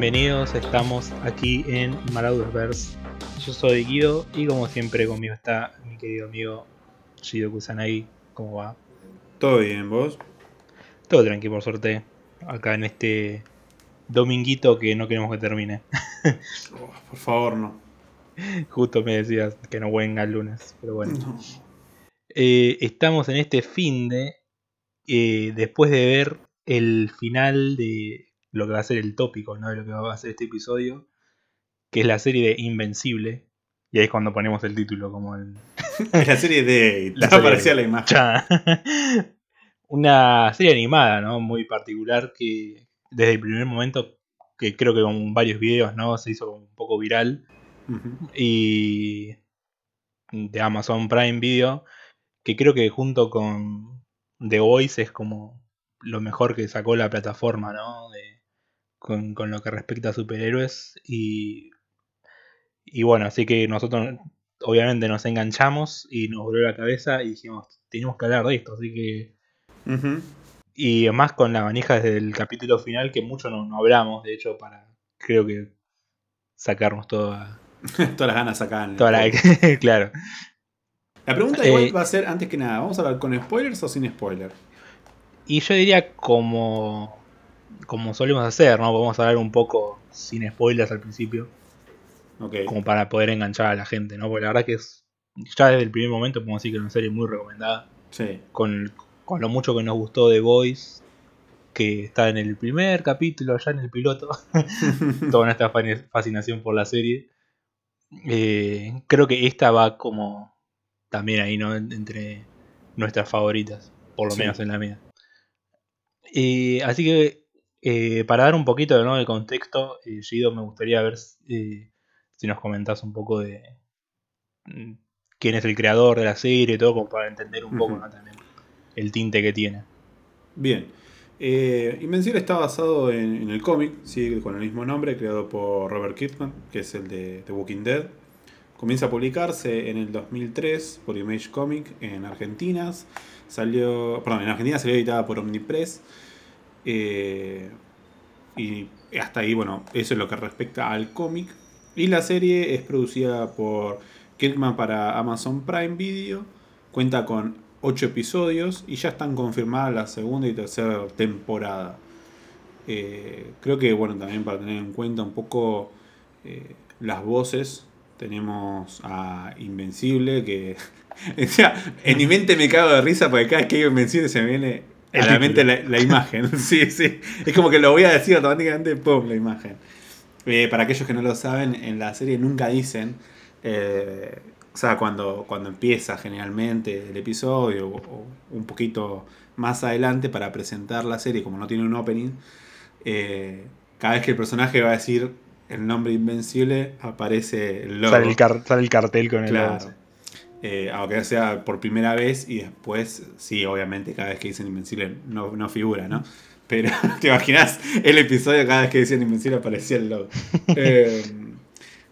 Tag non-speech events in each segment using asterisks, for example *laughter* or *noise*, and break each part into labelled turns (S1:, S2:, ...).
S1: Bienvenidos, estamos aquí en Maraudersverse. Yo soy Guido y como siempre conmigo está mi querido amigo Shido Kusanagi. ¿Cómo va?
S2: Todo bien, ¿vos?
S1: Todo tranquilo por suerte. Acá en este dominguito que no queremos que termine. *laughs*
S2: Oh, por favor, no.
S1: Justo me decías que no venga el lunes, pero bueno. Eh, estamos en este fin de. eh, después de ver el final de lo que va a ser el tópico, ¿no? De lo que va a ser este episodio. Que es la serie de Invencible. Y ahí es cuando ponemos el título como el. *laughs*
S2: La serie de.
S1: La
S2: aparecía la imagen. *laughs*
S1: Una serie animada, ¿no? Muy particular que desde el primer momento, que creo que con varios videos, ¿no? Se hizo un poco viral. Y de Amazon Prime Video, que creo que junto con The Voice es como lo mejor que sacó la plataforma, ¿no? De, con, con lo que respecta a superhéroes. Y, y bueno, así que nosotros obviamente nos enganchamos y nos volvió la cabeza y dijimos, tenemos que hablar de esto, así que... Y más con la manija desde el capítulo final, que mucho no, no hablamos, de hecho, para creo que sacarnos toda, *laughs*
S2: Todas las ganas el
S1: toda la... *laughs* claro.
S2: La pregunta
S1: Eh,
S2: igual va a ser, antes que nada, ¿vamos a hablar con spoilers o sin spoiler?
S1: Y yo diría como, como solemos hacer, ¿no? Vamos a hablar un poco sin spoilers al principio, como para poder enganchar a la gente, ¿no? Porque la verdad que es, ya desde el primer momento podemos decir que es una serie muy recomendada,
S2: Sí.
S1: con, con lo mucho que nos gustó de Voice, que está en el primer capítulo, ya en el piloto, *laughs* *laughs* toda nuestra fa- fascinación por la serie. Eh, creo que esta va como también ahí, ¿no? En- Entre nuestras favoritas, por lo
S2: Sí.
S1: menos en la mía. Eh, así que, eh, para dar un poquito ¿no? de contexto, eh, Gido, me gustaría ver eh, si nos comentás un poco de mm, quién es el creador de la serie y todo, como para entender un poco también el tinte que tiene.
S2: Bien. Invencible está basado en, en el cómic, sigue con el mismo nombre, creado por Robert Kirkman, que es el de The Walking Dead. Comienza a publicarse en el 2003 por Image Comic en Argentina. Salió, perdón, en Argentina salió editada por Omnipress. Eh, y hasta ahí, bueno, eso es lo que respecta al cómic. Y la serie es producida por Kirkman para Amazon Prime Video. Cuenta con 8 episodios y ya están confirmadas la segunda y tercera temporada. Eh, creo que, bueno, también para tener en cuenta un poco eh, las voces. Tenemos a Invencible, que. *laughs* en mi mente me cago de risa porque cada vez que digo Invencible se me viene
S1: El
S2: la imagen. *laughs* sí, sí. Es como que lo voy a decir automáticamente, ¡pum! la imagen. Eh, para aquellos que no lo saben, en la serie nunca dicen. eh, o sea, cuando, cuando empieza generalmente el episodio o, o un poquito más adelante para presentar la serie, como no tiene un opening, eh, cada vez que el personaje va a decir el nombre Invencible, aparece el logo.
S1: Sale el, car- sale el cartel con el
S2: Claro. Eh, aunque sea por primera vez y después, sí, obviamente cada vez que dicen Invencible no, no figura, ¿no? Pero *laughs* te imaginas el episodio cada vez que decían Invencible aparecía el logo. *laughs* Eh,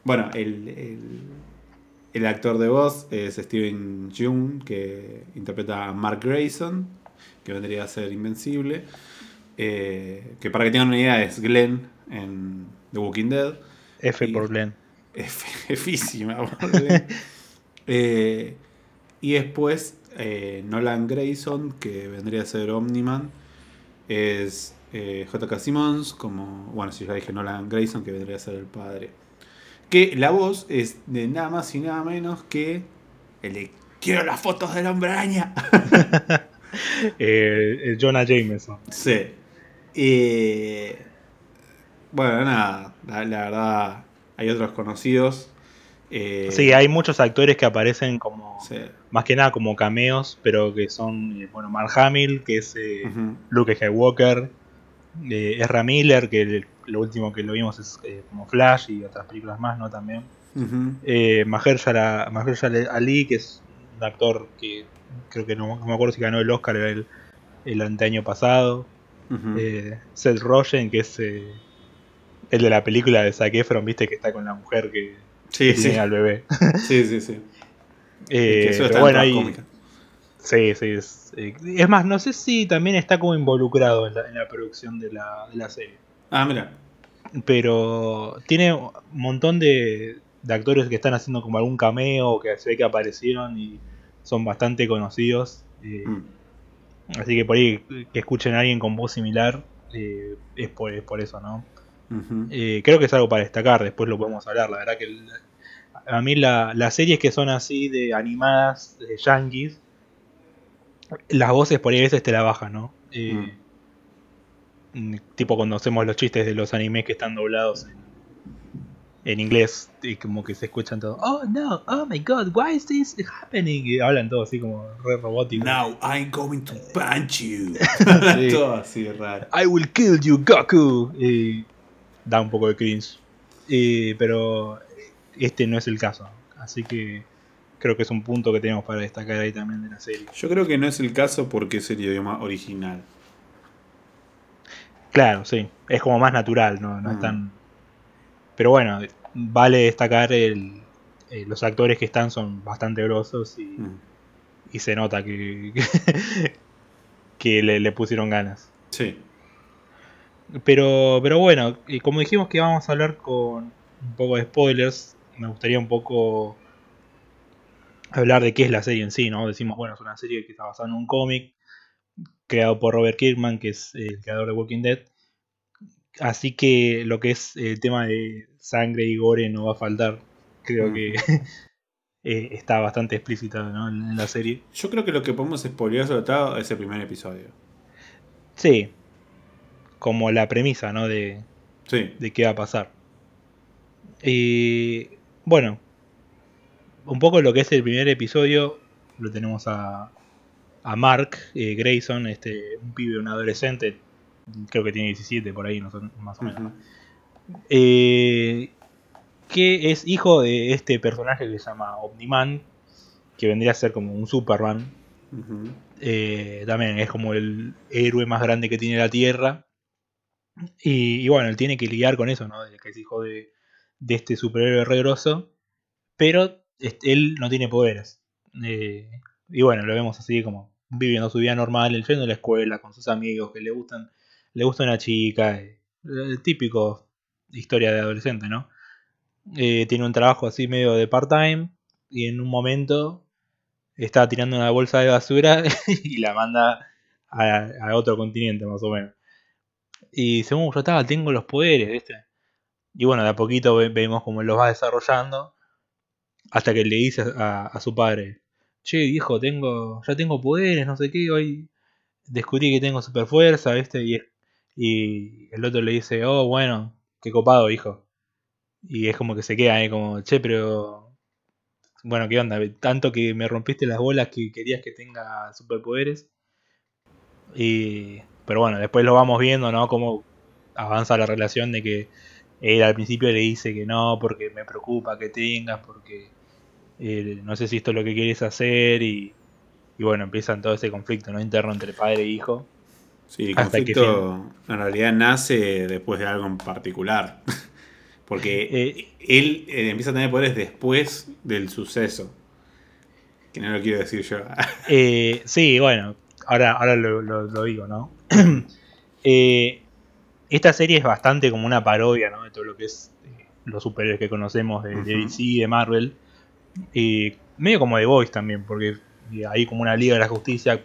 S2: bueno, el, el, el actor de voz es Steven Yeun, que interpreta a Mark Grayson, que vendría a ser Invencible. Eh, que para que tengan una idea es Glenn en The Walking Dead.
S1: F
S2: Y- *laughs*
S1: por Glenn.
S2: Es jefísima, boludo. Eh, y después eh, Nolan Grayson, que vendría a ser Omniman, es eh, J.K. Simmons, como, bueno, si ya dije Nolan Grayson, que vendría a ser el padre. Que la voz es de nada más y nada menos que el de Quiero las fotos del hombre araña. *laughs*
S1: Eh, Jonah Jameson.
S2: Sí. Bueno, nada, la, la verdad, hay otros conocidos. Eh,
S1: Sí, hay muchos actores que aparecen como,
S2: sí.
S1: más que nada como cameos, pero que son, eh, bueno, Mark Hamill, que es eh. Luke Skywalker, eh, Ezra Miller, que el- lo último que lo vimos es eh, como Flash y otras películas más, ¿no? También. Eh, Mahershala, Mahershala Ali, que es un actor que creo que no, no me acuerdo si ganó el Oscar el, el anteaño pasado. Seth Rogen, que es el de la película de Zac Efron, viste, que está con la mujer que
S2: sí, sí.
S1: al bebé. *laughs*
S2: sí, sí, sí.
S1: Eh,
S2: que eso está
S1: bueno,
S2: en.
S1: Sí, sí. Es, eh, es más, no sé si también está como involucrado en la, en la producción de la, de la serie.
S2: Ah, mira.
S1: Pero tiene un montón de, de actores que están haciendo como algún cameo, que se ve que aparecieron y son bastante conocidos. eh,
S2: Mm.
S1: Así que por ahí que escuchen a alguien con voz similar eh, es, por, es por eso, ¿no? Eh, creo que es algo para destacar, después lo podemos hablar. La verdad que el- a mí la- las series que son así de animadas, de yankees, las voces por ahí a veces te la bajan, ¿no? Eh, mm, Tipo cuando hacemos los chistes de los animes que están doblados en, en inglés, y como que se escuchan todos, oh no, oh my god, why is this happening? Y hablan todo así como re robótico.
S2: Now I'm going to punch you. *laughs* *laughs*
S1: Sí.
S2: Todo así raro.
S1: I will kill you, Goku. Y da un poco de cringe. Y- pero este no es el caso. Así que creo que es un punto que tenemos para destacar ahí también de la serie.
S2: Yo creo que no es el caso porque es el idioma original.
S1: Claro, sí. Es como más natural, no, no es
S2: Mm.
S1: tan. Pero bueno, vale destacar el, eh, los actores que están son bastante grosos y,
S2: Mm.
S1: y se nota que, *laughs* que le, le pusieron ganas.
S2: Sí.
S1: Pero, pero bueno, como dijimos que vamos a hablar con un poco de spoilers, me gustaría un poco hablar de qué es la serie en sí, ¿no? Decimos, bueno, es una serie que está basada en un cómic creado por Robert Kirkman, que es el creador de Walking Dead. Así que lo que es el tema de sangre y gore no va a faltar. Creo
S2: Ujú.
S1: que *laughs* eh, está bastante explícita ¿no? en en la serie.
S2: Yo creo que lo que podemos spoilear sobre todo es el primer episodio.
S1: Sí, como la premisa, ¿no? De,
S2: Sí.
S1: de qué va a pasar. Y bueno, un poco lo que es el primer episodio, lo tenemos a, a Mark eh, Grayson, este, un pibe, un adolescente, creo que tiene 17 por ahí, no sé, más o menos. Eh, que es hijo de este personaje que se llama Omniman, que vendría a ser como un Superman. Eh, también es como el héroe más grande que tiene la Tierra. Y, bueno, él tiene que lidiar con eso, ¿no? De que es hijo de, de este superhéroe re grosso, Pero este, él no tiene poderes. Eh, y bueno, lo vemos así como viviendo su vida normal, él yendo a la escuela con sus amigos que le gustan, le gusta una chica. eh, típico historia de adolescente, ¿no? Eh, tiene un trabajo así medio de part-time y en un momento está tirando una bolsa de basura *laughs* y la manda a, a otro continente más o menos. Y según yo estaba, tengo los poderes, ¿viste? Y bueno, de a poquito ve- vemos cómo los va desarrollando hasta que le dice a, su padre, che hijo, tengo, ya tengo poderes, no sé qué, hoy descubrí que tengo super fuerza, ¿viste? Y, y el otro le dice, oh, bueno, qué copado, hijo. Y es como que se queda ahí como, che, pero... Bueno, ¿qué onda? Tanto que me rompiste las bolas que querías que tenga superpoderes. Y... Pero bueno, después lo vamos viendo, ¿no? Cómo avanza la relación de que él al principio le dice que no, porque me preocupa que tengas, porque eh, no sé si esto es lo que quieres hacer. Y, y bueno, empiezan todo ese conflicto ¿no? interno entre padre e hijo.
S2: Sí, el
S1: Hasta que
S2: conflicto en realidad nace después de algo en particular. *laughs* Porque
S1: Eh,
S2: él eh, empieza a tener poderes después del suceso. Que no lo quiero decir yo. *laughs*
S1: Eh, sí, bueno, ahora, ahora lo, lo- lo digo, ¿no? *clears throat* Eh, esta serie es bastante como una parodia, ¿no? De todo lo que es eh, los superhéroes que conocemos de. DC y de Marvel. Y medio como de Voice también, porque eh, hay como una Liga de la Justicia,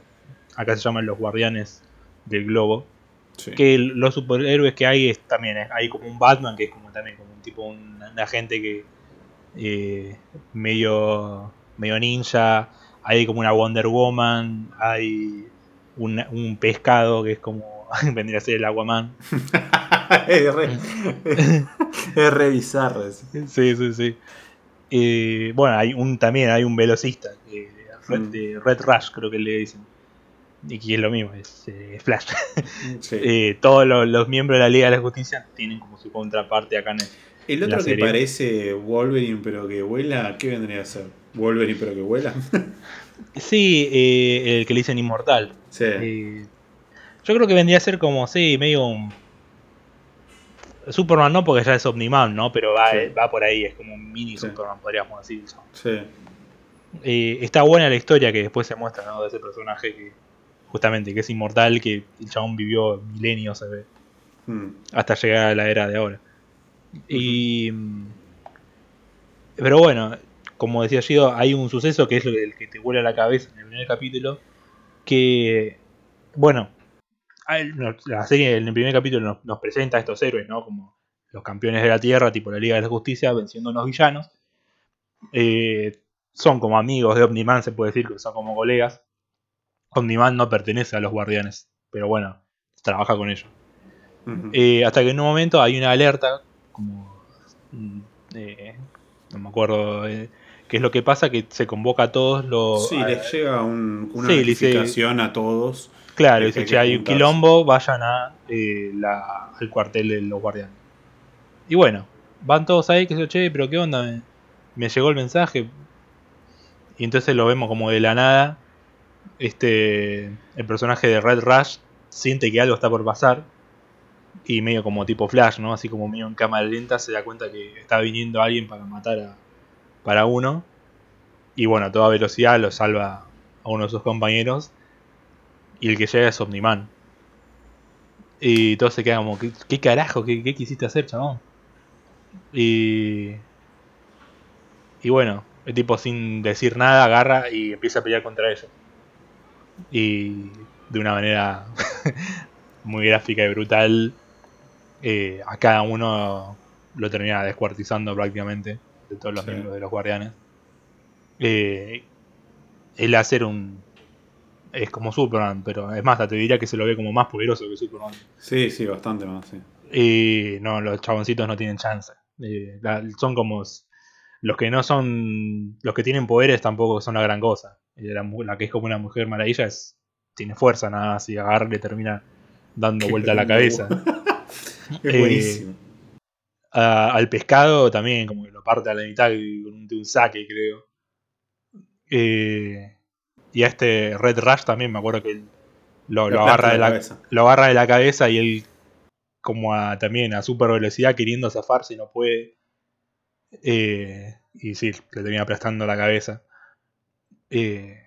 S1: acá se llaman los Guardianes del Globo.
S2: Sí.
S1: Que los superhéroes que hay es también, es- hay como un Batman que es como también como un tipo, un, un agente que eh, medio, medio ninja, hay como una Wonder Woman, hay un, un pescado que es como *laughs* vendría a ser el Aquaman. *laughs*
S2: es, re, *laughs* es re bizarro eso.
S1: Sí, sí, sí. Eh, bueno, hay un también hay un velocista, que- Red,
S2: Mm.
S1: de Red Rush creo que le dicen. Y que es lo mismo, es eh, Flash.
S2: Sí.
S1: Eh, todos los, los miembros de la Liga de la Justicia tienen como su contraparte acá en el,
S2: el otro que
S1: serie.
S2: parece Wolverine pero que vuela, ¿qué vendría a ser? ¿Wolverine pero que vuela?
S1: Sí, eh, el que le dicen inmortal.
S2: sí.
S1: Eh, yo creo que vendría a ser como, sí, medio un. Superman no, porque ya es Omniman, ¿no? Pero va,
S2: Sí.
S1: va por ahí, es como un mini
S2: Sí.
S1: Superman, podríamos decir.
S2: sí.
S1: Eh, está buena la historia que después se muestra, ¿no? De ese personaje que, justamente, que es inmortal, que el chabón vivió milenios, se ve,
S2: Mm.
S1: hasta llegar a la era de ahora. Y. Pero bueno, como decía yo, hay un suceso que es el que te vuela la cabeza en el primer capítulo. Que. Bueno, la serie en el primer capítulo nos, presenta a estos héroes, ¿no? Como los campeones de la Tierra, tipo la Liga de la Justicia, venciendo a unos villanos. Eh, son como amigos de Omniman, se puede decir que son como colegas. Omniman no pertenece a los guardianes, pero bueno, trabaja con ellos. Eh, hasta que en un momento hay una alerta, como. Mm, eh, no me acuerdo eh, qué es lo que pasa, que se convoca a todos los.
S2: Sí, les llega una notificación a todos.
S1: Claro, dice, che, hay un quilombo, vayan a, la, al cuartel de los guardianes. Y bueno, van todos ahí, que se che, pero qué onda, me, me llegó el mensaje. Y entonces lo vemos como de la nada. Este. El personaje de Red Rush siente que algo está por pasar y medio como tipo flash, ¿no? Así como medio en cámara lenta se da cuenta que está viniendo alguien para matar a para uno y bueno, a toda velocidad lo salva a uno de sus compañeros y el que llega es Omniman. Y todo se queda como, ¿qué, carajo? ¿Qué, quisiste hacer, chabón? Y... Y bueno, el tipo sin decir nada agarra y empieza a pelear contra ellos. Y de una manera *laughs* muy gráfica y brutal. Eh, a cada uno lo termina descuartizando prácticamente de todos los miembros de los guardianes. Eh, el hacer un. Es como Superman, pero es más, te diría que se lo ve como más poderoso que Superman.
S2: Sí, sí, bastante más, sí.
S1: Y no, los chaboncitos no tienen chance. Eh, son como. Los que no son. Los que tienen poderes tampoco son la gran cosa. La, la que es como una mujer maravilla es tiene fuerza nada más y le termina dando vuelta a la cabeza. *laughs*
S2: es buenísimo.
S1: Al pescado también, como que lo parte a la mitad de un saque, creo. Eh, y a este Red Rush también me acuerdo que lo, agarra de la, lo agarra de la cabeza y él como a, también a super velocidad queriendo zafar si no puede. Eh, y sí, le termina aplastando la cabeza. Eh,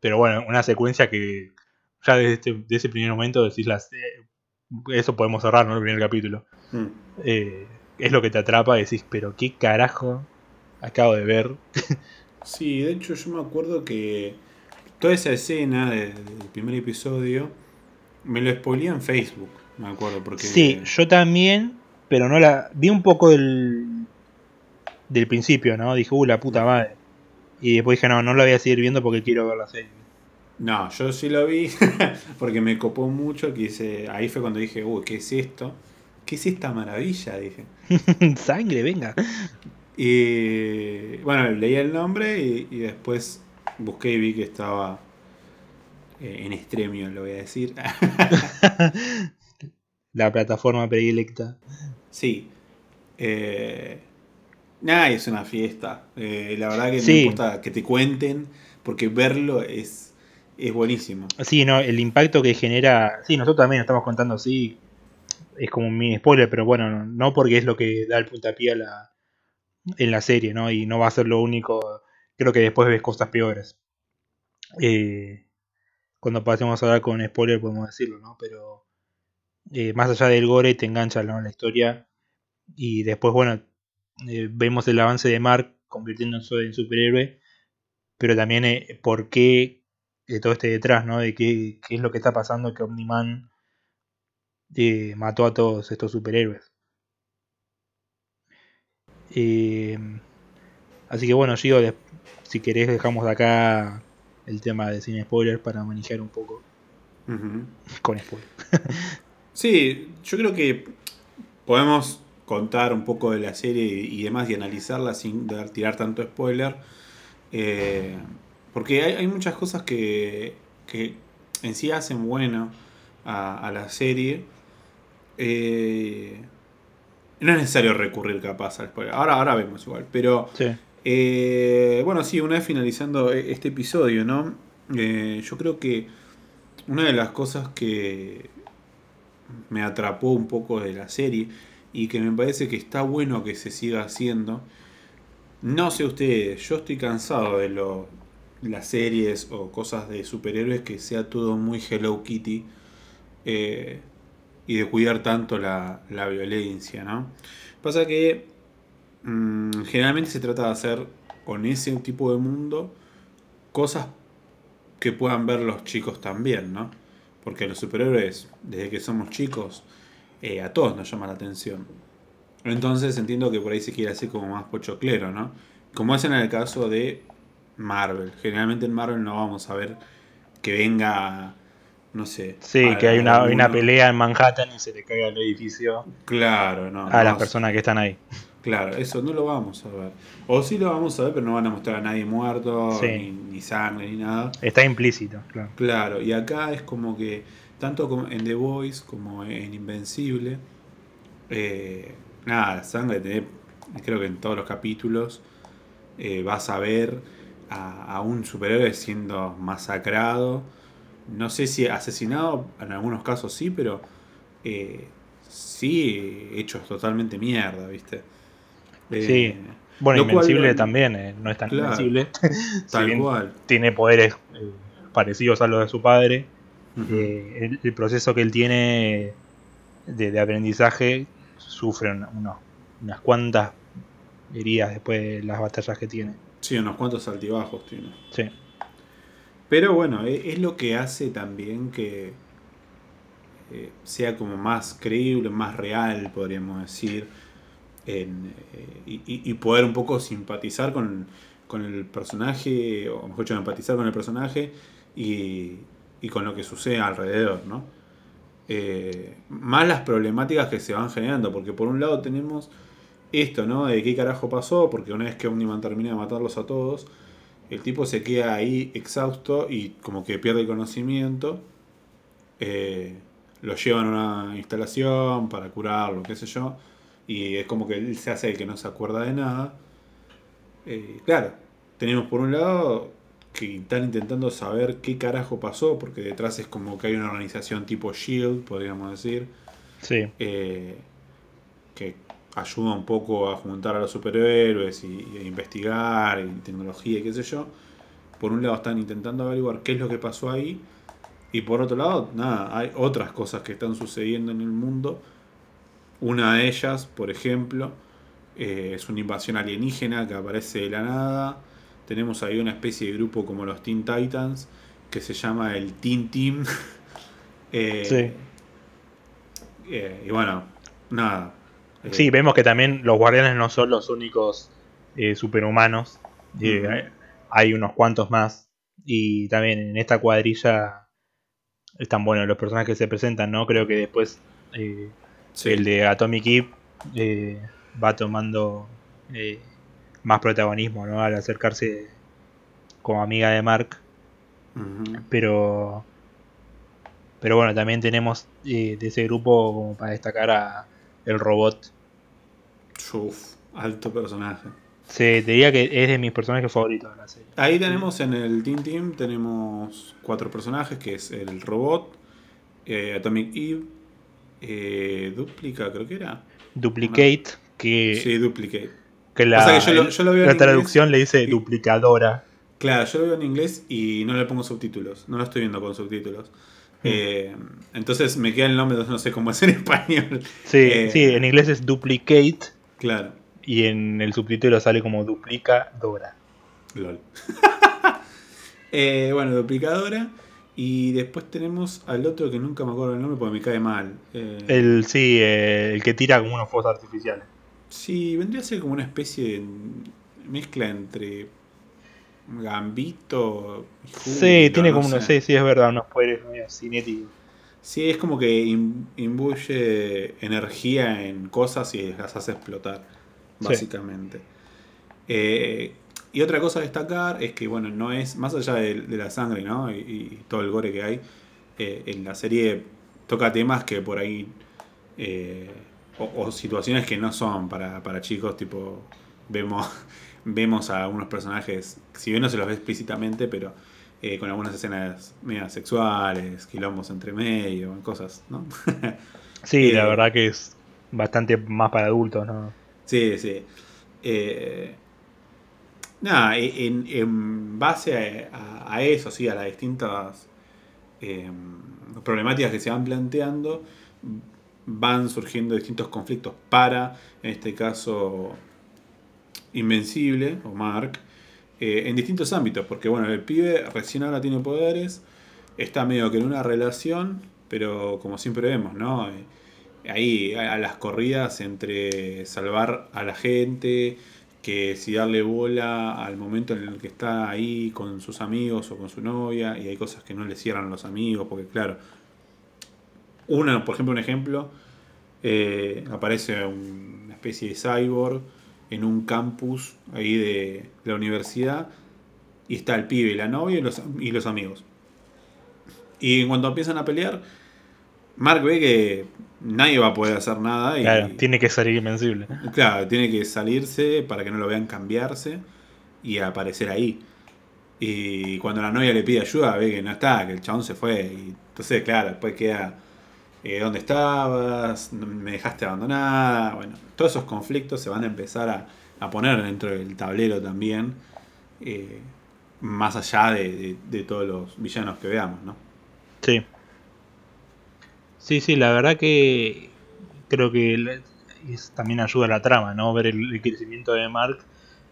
S1: pero bueno, una secuencia que ya desde este, ese primer momento decís las, eh, eso podemos cerrar, ¿no? El primer capítulo. Mm. Eh, es lo que te atrapa y decís, pero qué carajo acabo de ver. *laughs*
S2: sí, de hecho yo me acuerdo que toda esa escena del primer episodio me lo spoilé en Facebook, me acuerdo. Porque...
S1: Sí, yo también, pero no la... Vi un poco del, del principio, ¿no? Dije, uh, la puta madre. Y después dije, no, no la voy a seguir viendo porque quiero ver la serie.
S2: No, yo sí lo vi *laughs* porque me copó mucho. Que ahí fue cuando dije, uy, ¿qué es esto? ¿Qué es esta maravilla? Dije. *laughs*
S1: Sangre, venga.
S2: Y bueno, leí el nombre y, después busqué y vi que estaba eh, en extremio, lo voy a decir. *laughs*
S1: la plataforma predilecta.
S2: Sí. Eh, Nada, es una fiesta. Eh, la verdad que no importa que te cuenten, porque verlo es, es buenísimo.
S1: Sí, no, el impacto que genera. Sí, nosotros también estamos contando así. Es como un mini spoiler, pero bueno, no porque es lo que da el puntapié a la, en la serie, ¿no? Y no va a ser lo único. Creo que después ves cosas peores. Eh, cuando pasemos a hablar con spoiler podemos decirlo, ¿no? Pero eh, más allá del gore te engancha ¿no? la historia. Y después, bueno, eh, vemos el avance de Mark convirtiéndose en superhéroe, pero también por qué de todo este detrás, ¿no? De qué, es lo que está pasando que Omniman eh, mató a todos estos superhéroes. así que bueno, Gio, si querés dejamos de acá el tema de sin spoilers para manejar un poco. Con spoilers. *laughs*
S2: sí, yo creo que podemos contar un poco de la serie y, demás y analizarla sin tirar tanto spoiler. Eh, porque hay, muchas cosas que, en sí hacen bueno a, la serie. Eh, no es necesario recurrir capaz al spoiler. Ahora, ahora vemos igual. Pero eh, bueno, sí, una vez finalizando e, este episodio, ¿no? yo creo que una de las cosas que me atrapó un poco de la serie y que me parece que está bueno que se siga haciendo. No sé ustedes, yo estoy cansado de lo, las series o cosas de superhéroes que sea todo muy Hello Kitty. Eh, y de cuidar tanto la, la violencia, ¿no? Pasa que mm, generalmente se trata de hacer con ese tipo de mundo cosas que puedan ver los chicos también, ¿no? Porque los superhéroes, desde que somos chicos, eh, a todos nos llama la atención. Entonces entiendo que por ahí se quiere hacer como más pochoclero, ¿no? Como hacen en el caso de Marvel. Generalmente en Marvel no vamos a ver que venga, no sé.
S1: Sí, que hay una, una, pelea en Manhattan y se le caiga el edificio.
S2: Claro, no.
S1: A las personas que están ahí.
S2: Claro, eso no lo vamos a ver. O sí lo vamos a ver, pero no van a mostrar a nadie muerto, ni, sangre, ni nada.
S1: Está implícito, claro.
S2: Claro, y acá es como que, tanto como en The Voice como en Invencible, eh, nada, sangre, creo que en todos los capítulos eh, vas a ver a, un superhéroe siendo masacrado. No sé si asesinado, en algunos casos sí, pero eh, sí hechos totalmente mierda, ¿viste?
S1: sí. Eh, bueno, Invencible también, eh, no es tan invencible. *laughs*
S2: Tal *laughs* cual.
S1: Tiene poderes parecidos a los de su padre. el, proceso que él tiene de, aprendizaje sufre unas cuantas heridas después de las batallas que tiene.
S2: Sí, unos cuantos altibajos tiene.
S1: Sí.
S2: Pero bueno, e, es, lo que hace también que sea como más creíble, más real, podríamos decir eh, y, poder un poco simpatizar con, el personaje, o mejor dicho, empatizar con el personaje y, con lo que sucede alrededor, ¿no? Eh, más las problemáticas que se van generando, porque por un lado tenemos esto, ¿no? De qué carajo pasó, porque una vez que Omniman termina de matarlos a todos, el tipo se queda ahí exhausto y como que pierde el conocimiento. Eh, lo llevan a una instalación para curarlo, qué sé yo y es como que él se hace el que no se acuerda de nada. Eh, claro, tenemos por un lado que están intentando saber qué carajo pasó, porque detrás es como que hay una organización tipo Shield, podríamos decir.
S1: Sí.
S2: Eh, que ayuda un poco a juntar a los superhéroes y, a investigar, y tecnología y qué sé yo. Por un lado están intentando averiguar qué es lo que pasó ahí. Y por otro lado, nada, hay otras cosas que están sucediendo en el mundo una de ellas, por ejemplo, eh, es una invasión alienígena que aparece de la nada. Tenemos ahí una especie de grupo como los Teen Titans, que se llama el Teen Team. *laughs*
S1: Eh, sí.
S2: Eh, y bueno, nada.
S1: Sí, vemos que también los guardianes no son los únicos superhumanos. Hay unos cuantos más. Y también en esta cuadrilla están buenos los personajes que se presentan, ¿no? Creo que después el de Atomic Eve eh, va tomando eh, más protagonismo ¿no? al acercarse como amiga de Mark. Pero. Pero bueno, también tenemos eh, de ese grupo como para destacar a el robot.
S2: Uf, alto personaje.
S1: Sí, te diría que es de mis personajes favoritos de la serie.
S2: Ahí tenemos en el Team Team, tenemos cuatro personajes, que es el robot, Atomic Eve, eh, Duplica, creo que era.
S1: Duplicate, que.
S2: Sí, Duplicate.
S1: Que la, la traducción le dice duplicadora.
S2: Claro, yo lo veo en inglés y no le pongo subtítulos. No lo estoy viendo con subtítulos. Eh, entonces me queda el nombre, no sé cómo es en *laughs* español.
S1: Sí, eh, sí, en inglés es duplicate.
S2: Claro.
S1: Y en el subtítulo sale como duplicadora.
S2: LOL. *laughs* eh, bueno, duplicadora. Y después tenemos al otro que nunca me acuerdo el nombre porque me cae mal.
S1: El, sí, el que tira como unos fuegos artificiales.
S2: Sí, vendría a ser como una especie de mezcla entre Gambito
S1: Sí, tiene como unos, sí, sí, es verdad, unos poderes cinéticos.
S2: Sí, es como que imbuye energía en cosas y las hace explotar, básicamente. Eh, y otra cosa a destacar es que, bueno, no es, más allá de, la sangre, ¿no? Y, todo el gore que hay, eh, en la serie toca temas que por ahí, eh, o, situaciones que no son para, chicos, tipo, vemos, vemos a algunos personajes, si bien no se los ve explícitamente, pero eh, con algunas escenas medio sexuales, quilombos entre medio, cosas, ¿no? *laughs*
S1: sí, la verdad que es bastante más para adultos, ¿no?
S2: Sí, sí. Eh, Nada, e, en, base a, eso, sí, a las distintas em, problemáticas que se van planteando, van surgiendo distintos conflictos para, en este caso, Invencible o Mark, eh, en distintos ámbitos, porque bueno, el pibe recién ahora tiene poderes, está medio que en una relación, pero como siempre vemos, ¿no? Eh, ahí a las corridas entre salvar a la gente, que si darle bola al momento en el que está ahí con sus amigos o con su novia, y hay cosas que no le cierran a los amigos, porque claro, uno, por ejemplo, un ejemplo, eh, aparece una especie de cyborg en un campus ahí de, la universidad, y está el pibe y la novia y los, y los amigos. Y cuando empiezan a pelear, Mark ve que nadie va a poder hacer nada. Y,
S1: claro, tiene que salir invencible.
S2: Claro, tiene que salirse para que no lo vean cambiarse y aparecer ahí. Y cuando la novia le pide ayuda, ve que no está, que el chabón se fue. Y entonces, claro, después queda, eh, ¿dónde estabas? Me dejaste abandonada. Bueno, todos esos conflictos se van a empezar a, poner dentro del tablero también. Eh, más allá de, de todos los villanos que veamos, ¿no?
S1: Sí. Sí, sí, la verdad que creo que también ayuda a la trama, ¿no? Ver el, crecimiento de Mark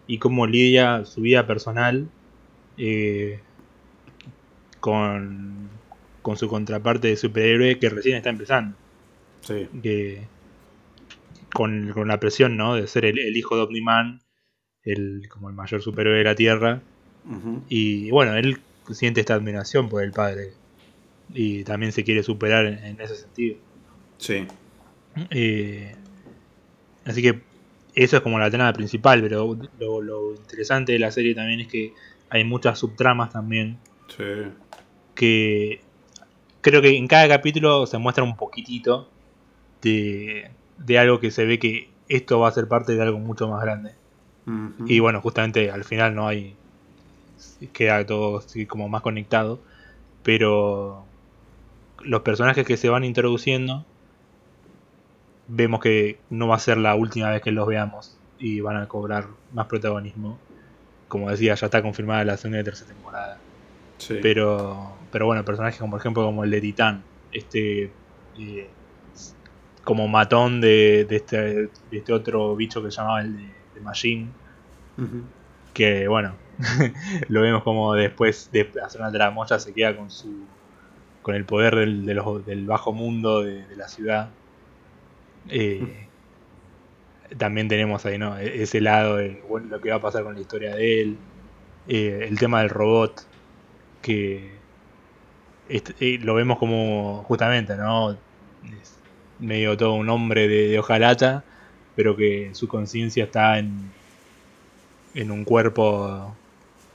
S1: y cómo lidia su vida personal eh, con, con su contraparte de superhéroe que recién está empezando.
S2: Sí.
S1: Que, con, la presión, ¿no? De ser el, hijo de Omniman, el, como el mayor superhéroe de la Tierra. Y bueno, él siente esta admiración por el padre y también se quiere superar en, ese sentido.
S2: Sí.
S1: Eh, así que eso es como la trama principal, pero lo, interesante de la serie también es que hay muchas subtramas también.
S2: Sí.
S1: Que creo que en cada capítulo se muestra un poquitito de, de algo que se ve que esto va a ser parte de algo mucho más grande. Y bueno, justamente al final no hay. queda todo así como más conectado. Pero los personajes que se van introduciendo, vemos que no va a ser la última vez que los veamos y van a cobrar más protagonismo. Como decía, ya está confirmada la segunda y tercera temporada. Pero, pero bueno, personajes como por ejemplo como el de Titán, este eh, como matón de, este, este otro bicho que se llamaba el de, Machine. Que bueno, *laughs* lo vemos como después de hacer una tramoya se queda con su con el poder del, del bajo mundo de, la ciudad. Eh, también tenemos ahí, ¿no? E, ese lado de lo que va a pasar con la historia de él. Eh, el tema del robot, que eh, lo vemos como justamente, ¿no? medio todo un hombre de, hojalata, pero que su conciencia está en, en un cuerpo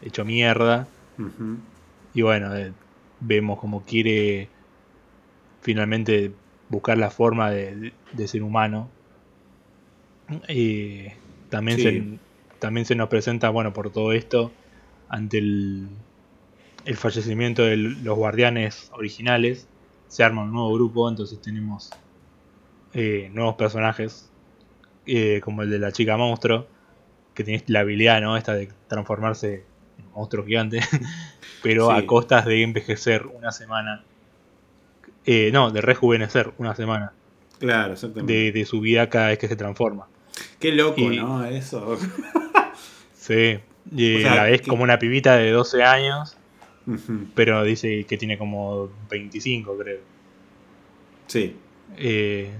S1: hecho mierda. Y bueno, vemos como quiere finalmente buscar la forma de, ser humano. Y también, se, también se nos presenta, bueno, por todo esto, ante el, el fallecimiento de los guardianes originales, se arma un nuevo grupo, entonces tenemos eh, nuevos personajes, eh, como el de la chica monstruo, que tiene la habilidad, ¿no? Esta de transformarse en monstruo gigante. *laughs* pero a costas de envejecer una semana. Eh, no, de rejuvenecer una semana.
S2: Claro, exactamente.
S1: De, su vida cada vez que se transforma.
S2: Qué loco, ¿no? Eso. *laughs*
S1: sí. Y la ves como una pibita de 12 años, pero dice que tiene como 25, creo.
S2: Sí.
S1: Eh,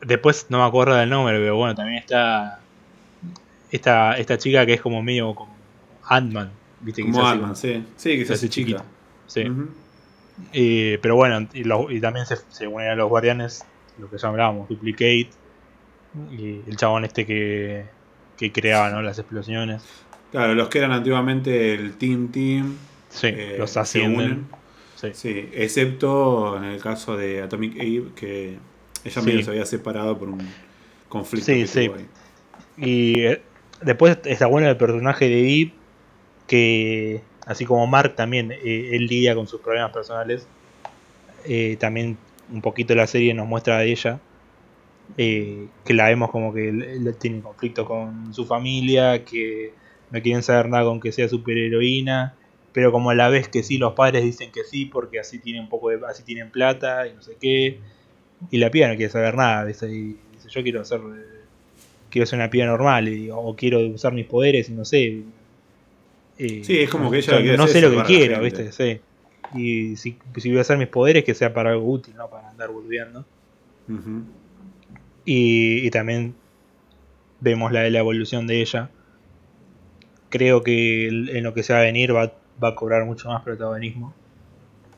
S1: después no me acuerdo del nombre, pero bueno, también está esta, esta chica que es como medio como Ant-Man.
S2: ¿Viste? Como sí. Sí, que se hace chiquita.
S1: Sí. pero bueno, y, también se, se, unen a los guardianes, lo que llamábamos Duplicate, y el chabón este que, que creaba ¿no? las explosiones.
S2: Claro, los que eran antiguamente el Team Team.
S1: Sí, eh, los ascienden.
S2: Sí. sí. excepto en el caso de Atomic Abe, que ella medio se había separado por un conflicto. Sí, sí.
S1: Y eh, después está bueno el personaje de Eve, que así como Mark también, eh, él lidia con sus problemas personales. Eh, también un poquito la serie nos muestra a ella. Eh, que la vemos como que tiene conflicto con su familia, que no quieren saber nada con que sea superheroína, pero como a la vez que sí, los padres dicen que sí, porque así tienen un poco de, así tienen plata y no sé qué. Y la piba no quiere saber nada, ¿viste? Y dice, yo quiero ser, quiero ser una piba normal, y, o quiero usar mis poderes, y no sé. Eh,
S2: Sí, es como que ella
S1: no sé lo que quiero. ¿viste? Sí. Y si, si voy a usar mis poderes, que sea para algo útil, no para andar.
S2: Ujú.
S1: Y, y también vemos la, la evolución de ella. Creo que en lo que se va a venir va, va a cobrar mucho más protagonismo.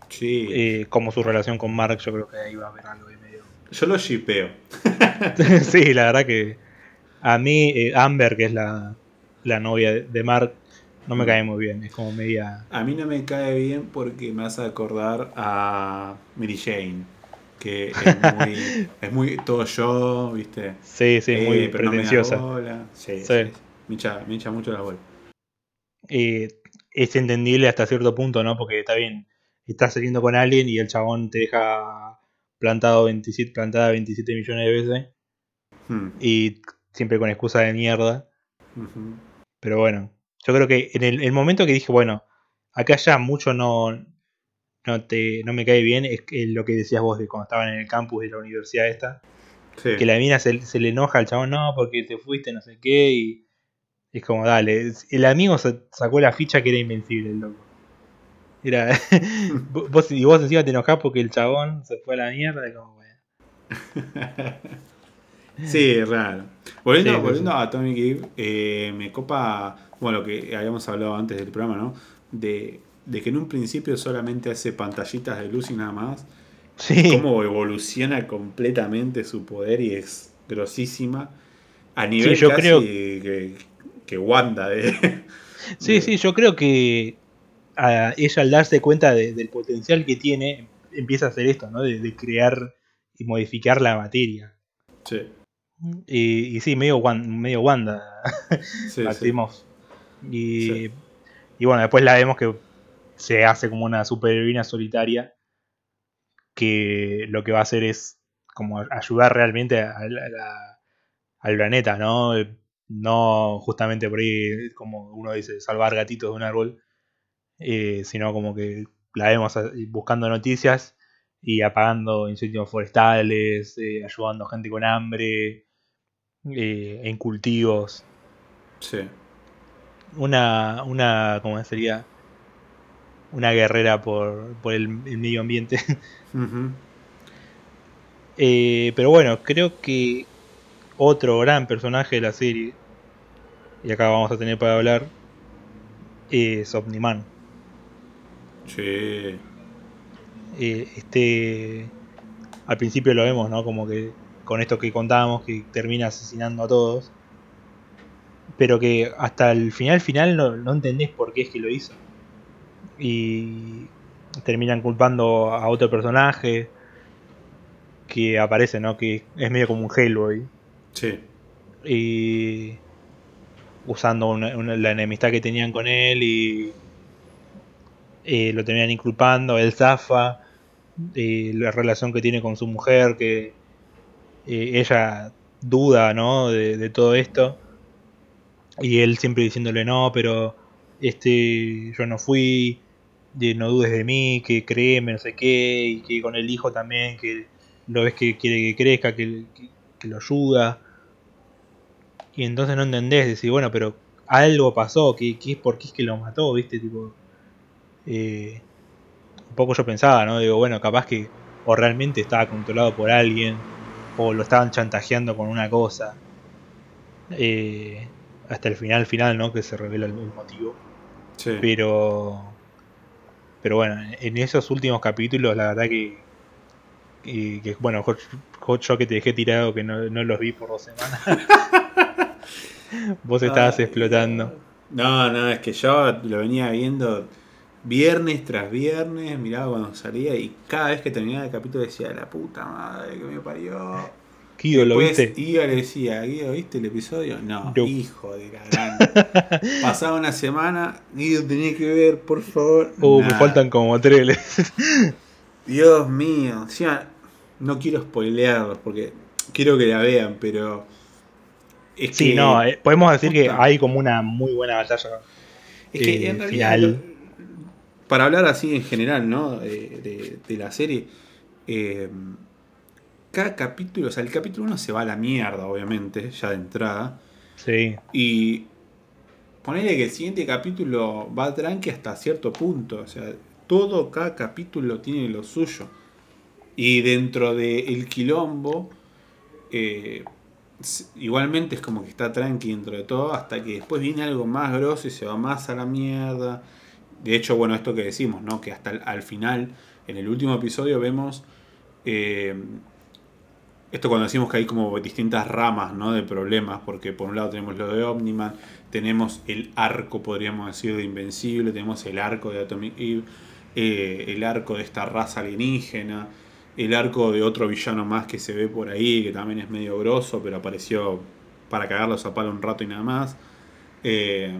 S2: Sí.
S1: Eh, como su relación con Mark, yo creo que ahí va a haber algo ahí medio. *laughs*
S2: Yo lo shipeo. *laughs*
S1: sí, la verdad que a mí, eh, Amber, que es la, la novia de- Mark, no me cae muy bien. Es como media.
S2: A mí no me cae bien porque me hace acordar a Mary Jane. Que es muy, *laughs* es muy todo yo, ¿viste?
S1: Sí, sí,
S2: Eh,
S1: muy
S2: pero no me da
S1: pretenciosa.
S2: bola. Sí,
S1: Sí.
S2: sí. Me, echa, me echa mucho la bola.
S1: eh, es entendible hasta cierto punto, ¿no? Porque está bien, estás saliendo con alguien y el chabón te deja plantado 27, plantada 27 millones de veces
S2: Hmm.
S1: y siempre con excusa de mierda. Pero bueno, yo creo que en el, el momento que dije, bueno, acá ya mucho no, no, te, no me cae bien, es que lo que decías vos de cuando estaban en el campus de la universidad esta,
S2: Sí.
S1: que la mina se, se le enoja al chabón, no, porque te fuiste, no sé qué, y es como, dale, el amigo sacó la ficha que era invencible, el loco. Era, *laughs* vos, y vos encima te enojás porque el chabón se fue a la mierda, y como, bueno. *laughs*
S2: Sí, es raro. Volviendo,
S1: Sí, sí,
S2: volviendo
S1: sí.
S2: a Atomic Eve, eh, me copa, bueno, lo que habíamos hablado antes del programa, ¿no? De, de que en un principio solamente hace pantallitas de luz y nada más.
S1: Sí,
S2: Cómo evoluciona completamente su poder y es grosísima. A nivel
S1: yo
S2: casi
S1: creo-
S2: que, que Wanda de... *laughs*
S1: sí, sí, yo creo que a ella al darse cuenta de- del potencial que tiene, empieza a hacer esto, ¿no? De, crear y modificar la materia.
S2: Sí,
S1: Y, y sí, medio, Wan- medio Wanda. *laughs*
S2: sí.
S1: Y,
S2: Sí.
S1: y bueno, después la vemos que se hace como una superheroína solitaria que lo que va a hacer es como ayudar realmente a la- a la- al planeta, ¿no? No justamente por ahí, como uno dice, salvar gatitos de un árbol, eh, sino como que la vemos buscando noticias y apagando incendios forestales, eh, ayudando a gente con hambre, eh, en cultivos
S2: Sí.
S1: una, una, ¿cómo sería? Una guerrera por, por el, el medio ambiente. *laughs* Eh, pero bueno, creo que otro gran personaje de la serie, y acá vamos a tener para hablar, es Omniman.
S2: Sí.
S1: Eh, este, al principio lo vemos, ¿no? Como que con esto que contábamos, que termina asesinando a todos. Pero que hasta el final final no, no entendés por qué es que lo hizo. Y terminan culpando a otro personaje que aparece, ¿no? Que es medio como un Hellboy.
S2: Sí.
S1: Y usando la enemistad que tenían con él y eh, lo terminan inculpando, él zafa, eh, la relación que tiene con su mujer, que eh, ella duda ¿no? de, todo esto y él siempre diciéndole no, pero este yo no fui, no dudes de mí, que créeme, no sé qué, y que con el hijo también, que lo ves que quiere que crezca, que lo ayuda. Y entonces no entendés, decís, bueno, pero algo pasó, que, que, ¿por qué es que lo mató? ¿Viste? Tipo, eh, un poco yo pensaba, ¿no? Digo, bueno, capaz que o realmente estaba controlado por alguien, o lo estaban chantajeando con una cosa. Eh, hasta el final, final, ¿no? Que se revela el, motivo.
S2: Sí.
S1: Pero, pero bueno, en esos últimos capítulos, la verdad que, que, que, bueno, yo que te dejé tirado, que no, no los vi por dos semanas. *laughs* Vos estabas explotando.
S2: No, no, es que yo lo venía viendo viernes tras viernes, miraba cuando salía y cada vez que terminaba el capítulo decía, la puta madre que me parió.
S1: Guido, ¿lo viste?
S2: iba le decía, Guido, ¿viste el episodio? No,
S1: No.
S2: hijo de la gran. *laughs* Pasaba una semana, Guido tenía que ver, por favor.
S1: Uh, me faltan como tres.
S2: Dios mío, encima, no quiero spoilearlos porque quiero que la vean, pero. Es
S1: Sí,
S2: que-
S1: no, eh, podemos decir que hay como una muy buena batalla.
S2: Es que
S1: eh,
S2: en realidad,
S1: final.
S2: para hablar así en general, ¿no? De, de- de la serie, eh, cada capítulo, o sea, el capítulo 1 se va a la mierda, obviamente, ya de entrada.
S1: Sí.
S2: Y ponerle que el siguiente capítulo va tranqui hasta cierto punto. O sea, todo, cada capítulo tiene lo suyo. Y dentro del quilombo, eh, igualmente es como que está tranqui dentro de todo, hasta que después viene algo más grosso y se va más a la mierda. De hecho, bueno, esto que decimos, ¿no? Que hasta al final, en el último episodio, vemos. eh, esto cuando decimos que hay como distintas ramas ¿no? de problemas, porque por un lado tenemos lo de Omniman, tenemos el arco, podríamos decir, de Invencible, tenemos el arco de Atomic Eve, eh, el arco de esta raza alienígena, el arco de otro villano más que se ve por ahí, que también es medio grosso, pero apareció para cagarlos a palo un rato y nada más. Eh,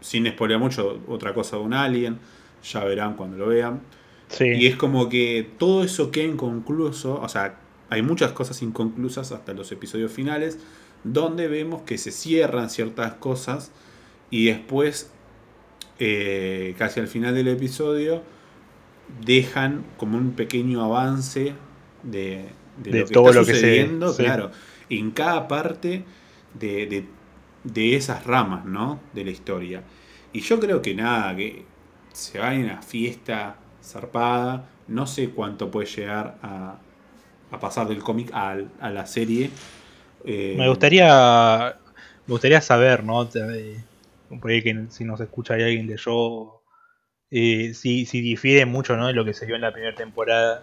S2: sin spoiler mucho, otra cosa de un alien, ya verán cuando lo vean.
S1: Sí.
S2: Y es como que todo eso queda inconcluso, o sea, hay muchas cosas inconclusas hasta los episodios finales, donde vemos que se cierran ciertas cosas y después, eh, casi al final del episodio, dejan como un pequeño avance de, de
S1: De
S2: lo que
S1: todo
S2: está
S1: lo que se-
S2: sucediendo,
S1: sí.
S2: claro, en cada parte de, de- esas ramas, ¿no? De la historia. Y yo creo que nada, que se va en una fiesta zarpada, no sé cuánto puede llegar a, a pasar del cómic al- a, la serie. Eh,
S1: Me gustaría me gustaría saber, ¿no? Te- Por ahí que si nos escucha hay alguien de yo, eh, si, si difiere mucho, ¿no? De lo que se vio en la primera temporada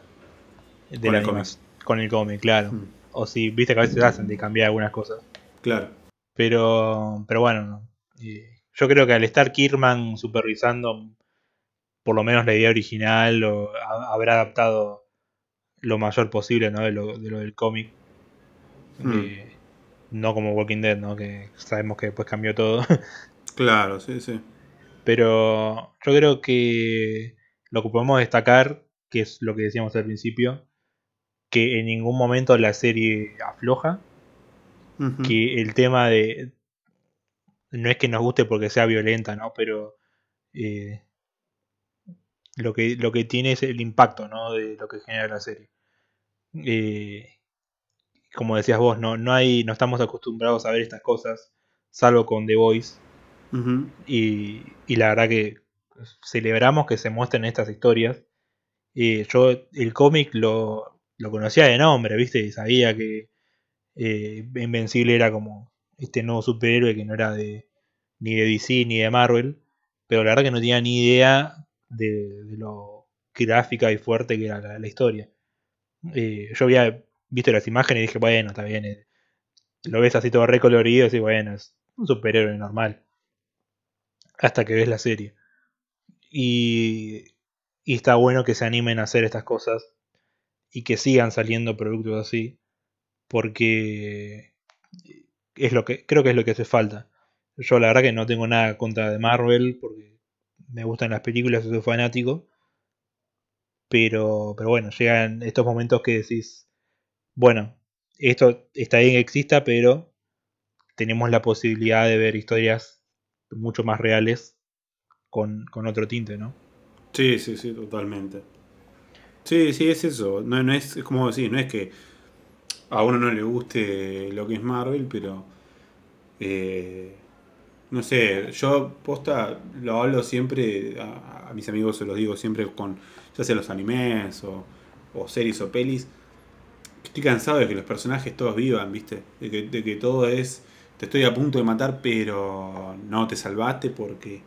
S1: de
S2: Con
S1: la
S2: el
S1: anima- con el cómic, claro.
S2: Mm,
S1: O si viste que a veces hacen de cambiar algunas cosas.
S2: Claro.
S1: Pero, pero bueno, no. Eh, yo creo que al estar Kirman supervisando por lo menos la idea original, o ha- habrá adaptado lo mayor posible ¿no? de, lo, de lo del cómic.
S2: Mm.
S1: Eh, no como Walking Dead, ¿no? que sabemos que después cambió todo. *laughs*
S2: Claro, sí, sí.
S1: Pero yo creo que lo que podemos destacar, que es lo que decíamos al principio, que en ningún momento la serie afloja, que el tema de no es que nos guste porque sea violenta, ¿no? Pero eh, lo que lo que tiene es el impacto, ¿no? De lo que genera la serie. Eh, como decías vos, no no hay no estamos acostumbrados a ver estas cosas, salvo con The Voice Y, y la verdad que celebramos que se muestren estas historias. Eh, yo el cómic lo, lo conocía de nombre, ¿viste? Y sabía que eh, Invencible era como este nuevo superhéroe que no era de ni de DC ni de Marvel, pero la verdad que no tenía ni idea de, lo gráfica y fuerte que era la, la historia. Eh, yo había visto las imágenes y dije, bueno, está bien, eh, lo ves así todo recolorido y decís, bueno, es un superhéroe normal. Hasta que ves la serie. Y, y está bueno que se animen a hacer estas cosas y que sigan saliendo productos así porque es lo que creo que es lo que hace falta. Yo la verdad que no tengo nada contra de Marvel porque me gustan las películas, soy fanático. Pero, pero bueno, llegan estos momentos que decís, bueno, esto está bien que exista, pero tenemos la posibilidad de ver historias mucho más reales con, con otro tinte, ¿no?
S2: Sí, sí, sí, totalmente. Sí, sí, es eso. No, no es, como decir, no es que a uno no le guste lo que es Marvel, pero eh, no sé, yo posta lo hablo siempre, a, a mis amigos se los digo siempre con, ya sea los animes o, o series o pelis, estoy cansado de que los personajes todos vivan, ¿viste? De que, de que todo es, te estoy a punto de matar, pero no te salvaste porque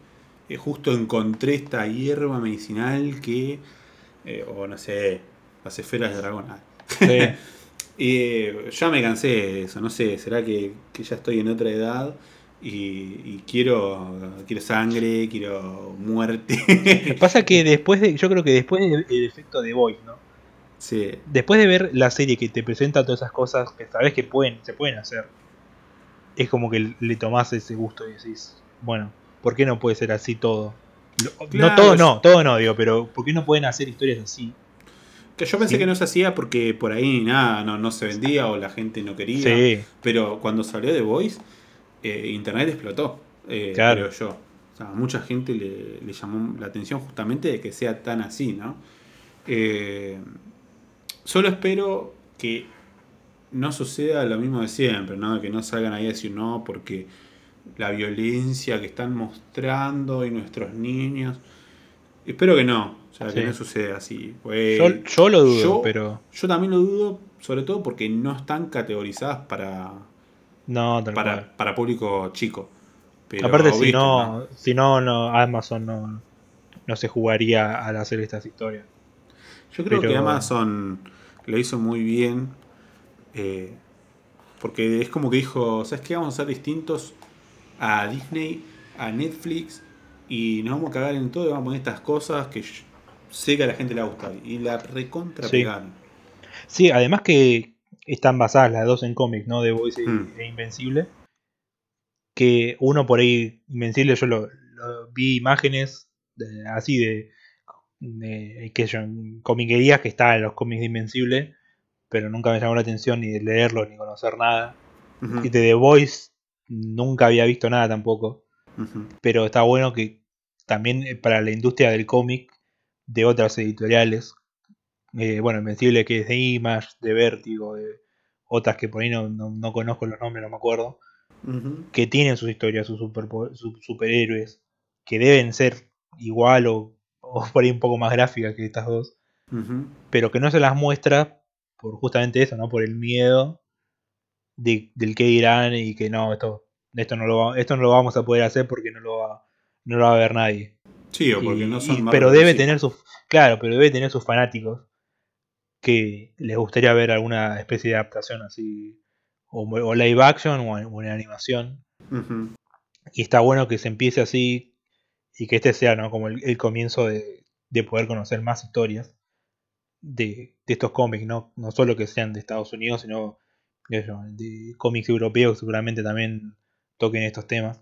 S2: eh, justo encontré esta hierba medicinal que, eh, o no sé, las esferas de dragón. ah.
S1: Sí. *laughs*
S2: Eh, ya me cansé de eso, no sé, será que, que ya estoy en otra edad y, y quiero, quiero sangre, quiero muerte. *laughs*
S1: Pasa que después de, yo creo que después del el efecto de Voice, ¿no?
S2: sí,
S1: Después de ver la serie que te presenta todas esas cosas que sabes que pueden, se pueden hacer, es como que le tomás ese gusto y decís, bueno, ¿por qué no puede ser así todo? Lo-
S2: Claro,
S1: no todo no, todo no, digo, pero ¿por qué no pueden hacer historias así?
S2: que yo pensé
S1: Sí.
S2: que no se hacía porque por ahí nada, no, no se vendía o la gente no quería.
S1: Sí,
S2: Pero cuando salió The Voice, eh, Internet explotó, eh,
S1: Claro.
S2: creo yo. O sea, mucha gente le, le llamó la atención justamente de que sea tan así, ¿no? Eh, solo espero que no suceda lo mismo de siempre, ¿no? Que no salgan ahí a decir no, porque la violencia que están mostrando y nuestros niños. Espero que no, o sea, que no suceda así.
S1: Pues, yo, lo dudo, pero.
S2: Yo también lo dudo, sobre todo porque no están categorizadas para.
S1: No,
S2: para, para público chico.
S1: Aparte, si no, si no, no, Amazon no, no se jugaría al hacer estas historias.
S2: Yo creo que Amazon lo hizo muy bien. Eh, porque es como que dijo, ¿sabes qué? Vamos a ser distintos a Disney, a Netflix, y nos vamos a cagar en todo y vamos a poner estas cosas que sé que a la gente le va a gustar. Y la recontra
S1: sí. Sí, además que están basadas las dos en cómics, ¿no? De Voice
S2: hmm.
S1: e Invencible. Que uno por ahí, Invencible, yo lo, vi imágenes así de, de que son comiquerías que están en los cómics de Invencible, pero nunca me llamó la atención ni leerlo ni conocer nada. Y de The Voice nunca había visto nada tampoco. Pero está bueno que también eh, para la industria del cómic de otras editoriales, eh, bueno, Invencible que es de Image, de Vértigo, de otras que por ahí no, no, conozco los nombres, no me acuerdo, que tienen sus historias, sus, super, superhéroes, que deben ser igual o, o, por ahí un poco más gráficas que estas dos, pero que no se las muestra por justamente eso, ¿no? Por el miedo del que dirán y que no, esto, esto, no lo, esto no lo vamos a poder hacer porque no lo va, no lo va a ver nadie.
S2: Sí, o porque no son
S1: Pero debe tener sus. Claro, pero debe tener sus fanáticos que les gustaría ver alguna especie de adaptación así. O, live action o, en animación. Y está bueno que se empiece así y que este sea ¿no? como el, comienzo de, poder conocer más historias de, de estos cómics, ¿no? no solo que sean de Estados Unidos, sino de cómics europeos seguramente también toquen estos temas.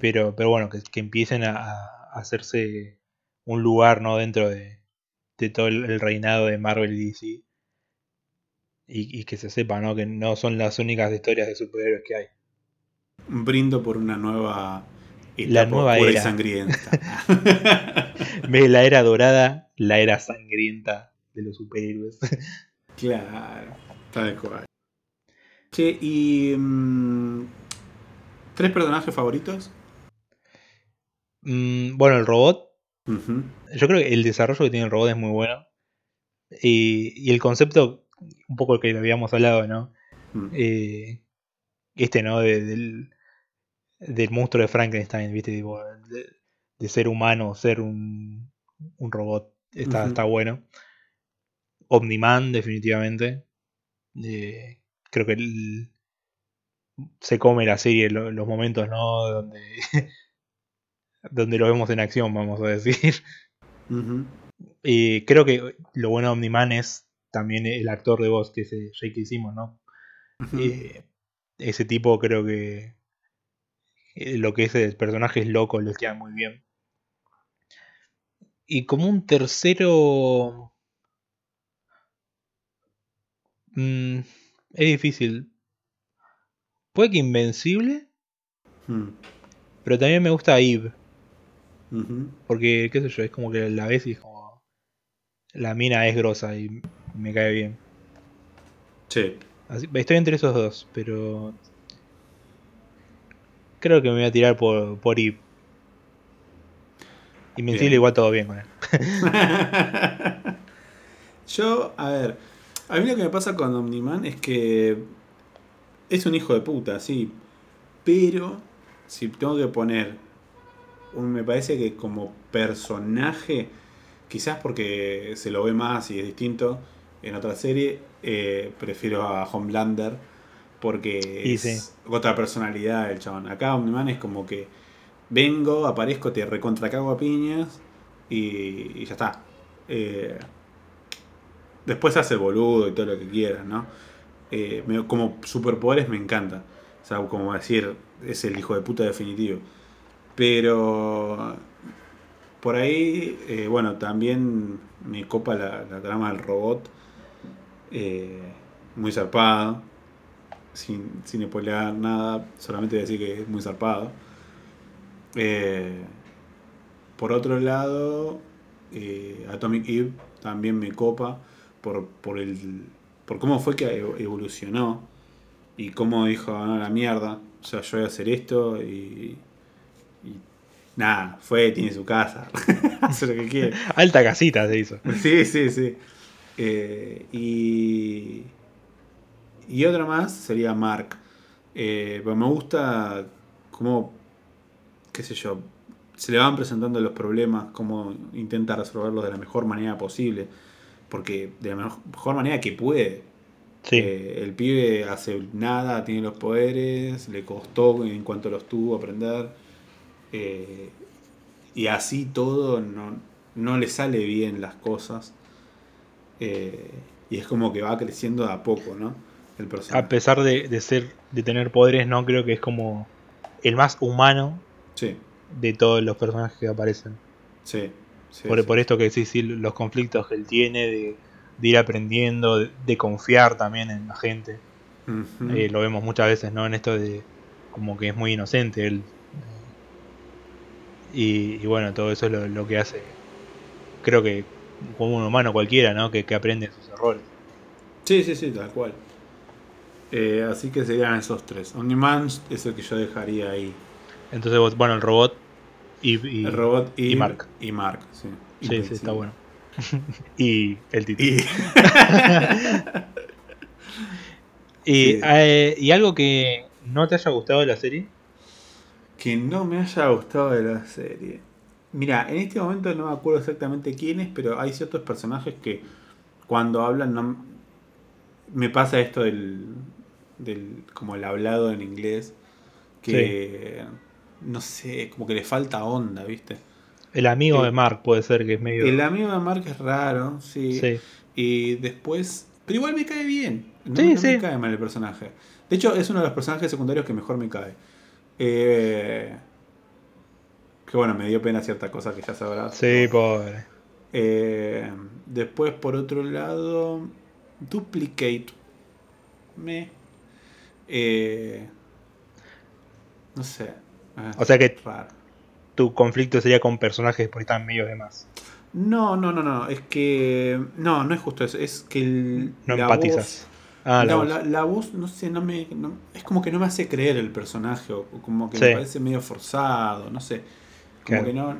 S1: pero, pero bueno, que, empiecen a, hacerse un lugar ¿no? dentro de, todo el, reinado de Marvel y DC. Y, que se sepa ¿no? que no son las únicas historias de superhéroes que hay.
S2: Brindo por una nueva
S1: la nueva era
S2: sangrienta. *laughs* *laughs*
S1: la era dorada, la era sangrienta de los superhéroes. *laughs*
S2: claro. Tal cual. Che, ¿y mm, tres personajes favoritos?
S1: Mm, bueno, el robot. Yo creo que el desarrollo que tiene el robot es muy bueno. Y, el concepto, un poco el que habíamos hablado, ¿no? Mm. Eh, este, ¿no? del, del monstruo de Frankenstein, ¿viste? de, ser humano, ser un, un robot. Está, está bueno. Omniman, definitivamente. Eh, creo que se come la serie los momentos, ¿no? Donde, *laughs* donde lo vemos en acción, vamos a decir. Y creo que lo bueno de Omniman es también el actor de voz, que es Jake hicimos, ¿no? Eh, ese tipo creo que eh, lo que es el personaje es loco, lo queda muy bien. Y como un tercero Mm, es difícil. Puede que Invencible. Hmm. Pero también me gusta Eve. Porque, qué sé yo, es como que la ves y como. La mina es grosa y me cae bien.
S2: Sí.
S1: estoy entre esos dos, pero. Creo que me voy a tirar por, por Eve. Invencible igual todo bien con él. *laughs*
S2: yo, a ver. A mí lo que me pasa con Omniman es que es un hijo de puta, sí. Pero si tengo que poner, me parece que como personaje, quizás porque se lo ve más y es distinto en otra serie, eh, prefiero a Homelander porque es otra personalidad del chabón. Acá Omniman es como que vengo, aparezco, te recontracago a piñas y, ya está. Eh, Después hace boludo y todo lo que quieras, ¿no? Eh, como superpoderes me encanta. O sea, como decir, es el hijo de puta definitivo. Pero por ahí, eh, bueno, también me copa la, trama del robot. Eh, muy zarpado. Sin, sin nada, solamente decir que es muy zarpado. Por otro lado, Atomic Eve también me copa por, por el, por cómo fue que evolucionó y cómo dijo, no, la mierda, o sea, yo voy a hacer esto y, y nada, fue, tiene su casa, *laughs* hace lo que quiere.
S1: Alta casita se hizo.
S2: Sí, sí, sí. Eh, y, y otra más sería Mark. Eh, pero me gusta cómo, qué sé yo, se le van presentando los problemas, cómo intenta resolverlos de la mejor manera posible. Porque de la mejor manera que puede. Eh, el pibe hace nada, tiene los poderes, le costó en cuanto los tuvo aprender. Eh, y así todo no, no, le sale bien las cosas. Eh, y es como que va creciendo de a poco, ¿no?
S1: El personaje. A pesar de, de, ser, de tener poderes, no creo que es como el más humano de todos los personajes que aparecen.
S2: Sí.
S1: por, por, esto que sí, los conflictos que él tiene, de, ir aprendiendo, de, confiar también en la gente. Eh, lo vemos muchas veces, ¿no? En esto de como que es muy inocente él. Y, bueno, todo eso es lo, que hace, creo que como un humano cualquiera, ¿no? Que, que aprende sus errores.
S2: Sí, sí, sí, tal cual. Eh, así que serían esos tres. Omniman es el que yo dejaría ahí.
S1: Entonces, bueno, el robot y,
S2: el robot y,
S1: Mark.
S2: Y Mark, sí.
S1: Sí, sí, está bueno. *laughs* y el título. Y, *laughs* eh, y, algo que no te haya gustado de la serie?
S2: Que no me haya gustado de la serie. Mira, en este momento no me acuerdo exactamente quiénes, pero hay ciertos personajes que cuando hablan no me pasa esto del, del como el hablado en inglés que no sé, como que le falta onda, ¿viste?
S1: El amigo de Mark puede ser que es medio.
S2: El amigo de Mark es raro, sí. Y después. Pero igual me cae bien. No,
S1: sí,
S2: me cae mal el personaje. De hecho, es uno de los personajes secundarios que mejor me cae. Eh, que bueno, me dio pena cierta cosa que ya sabrás.
S1: Sí, pobre.
S2: Eh, después, por otro lado, Duplicate. Me. Eh, no sé.
S1: Ah, o sea que tu conflicto sería con personajes por están medio de más.
S2: No, no, no, no. Es que. No, no es justo eso. Es que el.
S1: No empatizas.
S2: ah, la, no, voz. La, voz, no sé, no me. es como que no me hace creer el personaje. O, como que me parece medio forzado. No sé. Como que no,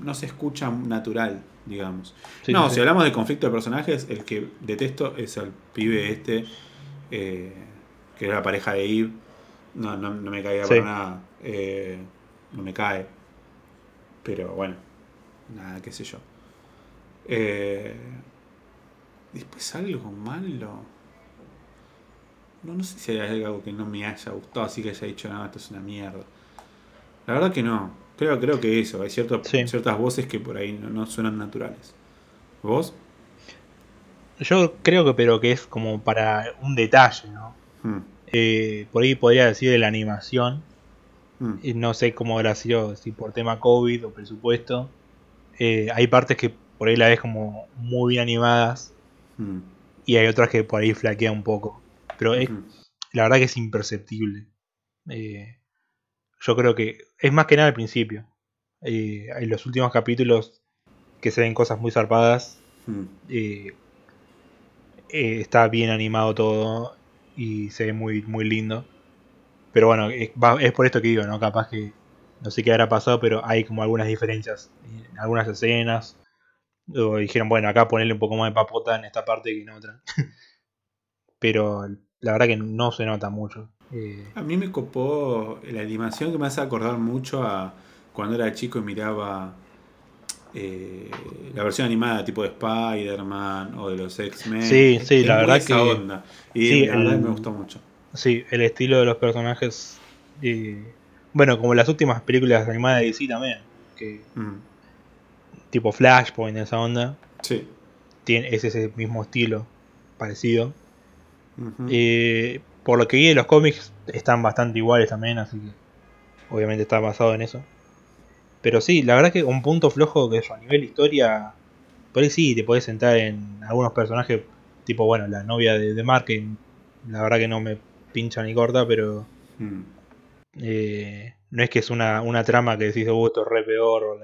S2: no se escucha natural, digamos. no, si hablamos de conflicto de personajes, el que detesto es el pibe este. Eh, que era la pareja de Eve. No, no, no me caía para nada. Eh, no me cae. Pero bueno, nada, qué sé yo. Eh, después algo malo. No, no sé si hay algo que no me haya gustado, así que haya dicho, no, esto es una mierda. La verdad que no. Creo, creo que eso. Hay cierto, ciertas voces que por ahí no, suenan naturales. ¿Vos?
S1: Yo creo que, pero que es como para un detalle, ¿no? Hmm. Eh, por ahí podría decir de la animación Mm. Y no sé cómo habrá sido, si por tema COVID o presupuesto. Eh, hay partes que por ahí la ves como muy bien animadas mm. y hay otras que por ahí flaquea un poco. Pero es, la verdad que es imperceptible. Eh, yo creo que es más que nada al principio. Eh, en los últimos capítulos que se ven cosas muy zarpadas. Mm. está bien animado todo y se ve muy, muy lindo. Pero bueno, es, por esto que digo, ¿no? Capaz que no sé qué habrá pasado, pero hay como algunas diferencias en algunas escenas. O dijeron, bueno, acá ponerle un poco más de papota en esta parte que en otra. *laughs* pero la verdad que no se nota mucho.
S2: Eh, a mí me copó la animación que me hace acordar mucho a cuando era chico y miraba eh, la versión animada tipo de Spider-Man o de los X-Men.
S1: Sí, sí, la verdad que.
S2: Onda. Y la verdad me gustó mucho.
S1: Sí, el estilo de los personajes. Bueno, como las últimas películas animadas de DC también. Que, mm. Tipo Flashpoint, esa onda.
S2: Sí.
S1: Tiene, es ese mismo estilo, parecido. y por lo que vi de los cómics, están bastante iguales también, así que obviamente está basado en eso. Pero sí, la verdad que un punto flojo que a nivel historia, por ahí sí, te puedes sentar en algunos personajes, tipo, bueno, la novia de, de Mark, que la verdad que no me pincha ni corta, pero mm. eh, no es que es una, trama que decís, oh, esto es re peor,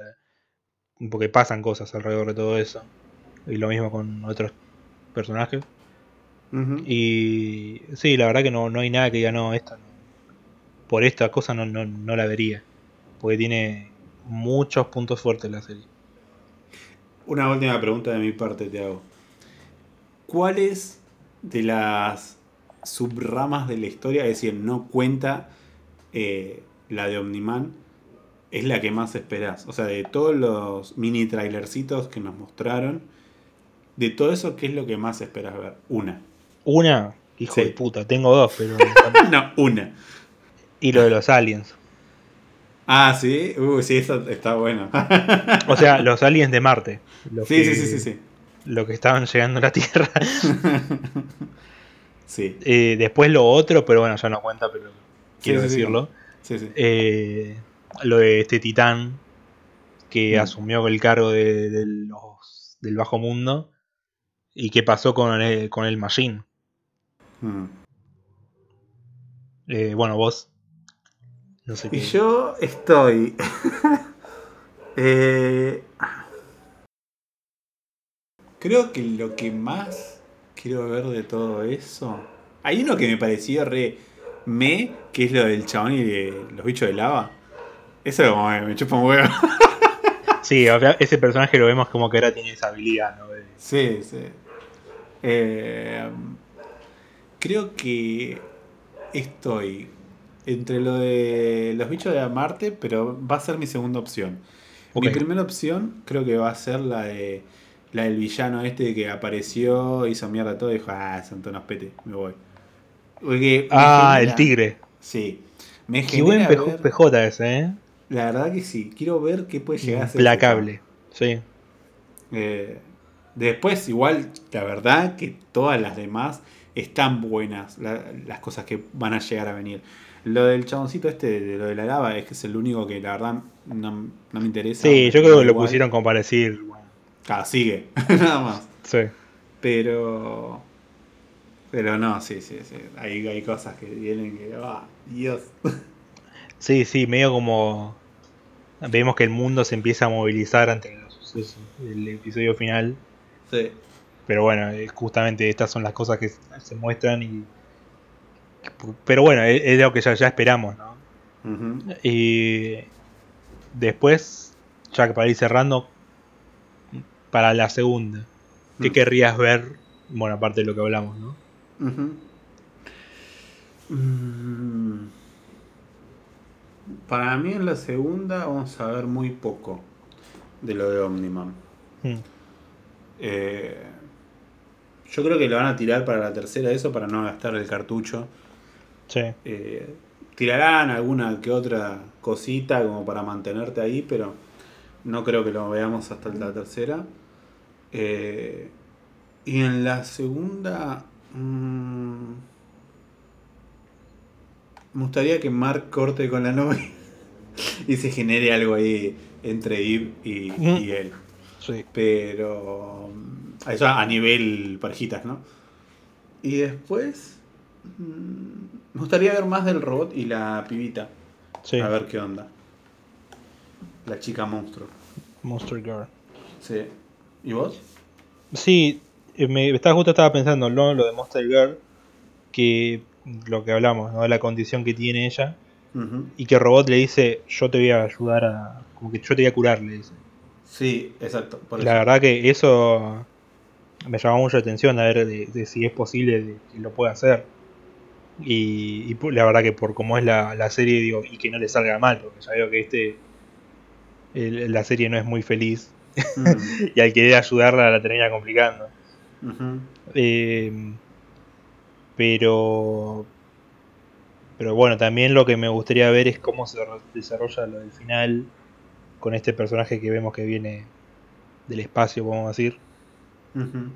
S1: porque pasan cosas alrededor de todo eso. Y lo mismo con otros personajes. Y sí, la verdad que no, no hay nada que diga, no, esto no. Por esta cosa no, no, no la vería. Porque tiene muchos puntos fuertes la serie.
S2: Una última pregunta de mi parte te hago. ¿Cuáles de las subramas de la historia, es decir, no cuenta eh, la de Omniman, es la que más esperás? O sea, de todos los mini trailercitos que nos mostraron, de todo eso, ¿qué es lo que más esperas ver? Una.
S1: Una, hijo
S2: Sí.
S1: de puta, tengo dos, pero. *laughs*
S2: no, una.
S1: y lo de los aliens.
S2: Ah, sí, uh, sí, eso está bueno.
S1: O sea, los aliens de Marte. *laughs*
S2: Sí,
S1: que,
S2: sí, sí, sí, sí.
S1: Los que estaban llegando a la Tierra. *laughs*
S2: Sí,
S1: Eh, después lo otro, pero bueno, ya no cuenta, pero quiero
S2: sí, sí,
S1: decirlo.
S2: sí, sí.
S1: Eh, lo de este titán que
S2: Mm.
S1: asumió el cargo de, de los, del bajo mundo y qué pasó con el, con el Machine.
S2: Mm.
S1: Eh, bueno, vos. No sé
S2: Y
S1: qué.
S2: yo estoy. *laughs* eh, creo que lo que más quiero ver de todo eso. Hay uno que me pareció re me, que es lo del chabón y de los bichos de lava. Eso como me, me chupa un huevo. *laughs*
S1: Sí, o sea, ese personaje lo vemos como que ahora tiene esa habilidad, ¿no?
S2: Sí, sí. Eh, creo que estoy entre lo de los bichos de Marte, pero va a ser mi segunda opción. Mi primera opción creo que va a ser la de la del villano este que apareció, hizo mierda todo y dijo, ah, son todos unos pete, me voy. Porque
S1: Ah,
S2: genera-
S1: el tigre.
S2: Sí. Me
S1: Qué buen PJ, PJ ese, ¿eh?
S2: La verdad que sí. Quiero ver qué puede llegar a ser. ese
S1: Implacable. Sí.
S2: Eh, después, igual, la verdad que todas las demás están buenas, la- las cosas que van a llegar a venir. Lo del chaboncito este, de lo de la lava, es que es el único que la verdad no, no me interesa.
S1: Sí, yo creo que lo pusieron como para decir.
S2: Claro, sigue, *laughs* nada más.
S1: sí.
S2: Pero. Pero no, sí, sí, sí. Hay, hay cosas que vienen que. ¡Ah, Dios! *laughs*
S1: Sí, sí, medio como. Vemos que el mundo se empieza a movilizar ante los sucesos del episodio final.
S2: Sí.
S1: Pero bueno, eh, justamente estas son las cosas que se muestran y. Pero bueno, es, lo que ya, ya esperamos, ¿no? Y. Después, ya que para ir cerrando, para la segunda, ¿qué
S2: Mm.
S1: querrías ver? Bueno, aparte de lo que hablamos, ¿no?
S2: Mm. Para mí en la segunda vamos a ver muy poco de lo de Omniman.
S1: Mm.
S2: Eh, yo creo que lo van a tirar para la tercera eso para no gastar el cartucho.
S1: Sí.
S2: Eh, tirarán alguna que otra cosita como para mantenerte ahí, pero no creo que lo veamos hasta la tercera. Eh, y en la segunda... mm, me gustaría que Mark corte con la novia *laughs* y se genere algo ahí entre Eve y,
S1: Mm.
S2: y él.
S1: Sí.
S2: Pero. mm, Eso a nivel parejitas, ¿no? Y después. Me gustaría ver más del robot y la pibita.
S1: Sí.
S2: A ver qué onda. La chica monstruo.
S1: Monster Girl.
S2: Sí. ¿Y vos?
S1: Sí, eh, me estaba justo estaba pensando ¿no? lo de Monster Girl, que lo que hablamos, ¿no? la condición que tiene ella, y que robot le dice, yo te voy a ayudar a, como que yo te voy a curar, le dice.
S2: Sí, exacto. Por
S1: La
S2: eso.
S1: verdad que eso me llamó mucho la atención a ver de, de si es posible de que lo pueda hacer. Y, la verdad que por cómo es la, la serie, digo, y que no le salga mal, porque ya veo que este el- la serie no es muy feliz,
S2: Ujú. *laughs*
S1: y al querer ayudarla la termina complicando. Eh, pero. Pero bueno, también lo que me gustaría ver es cómo se ro- desarrolla lo del final con este personaje que vemos que viene del espacio, podemos decir,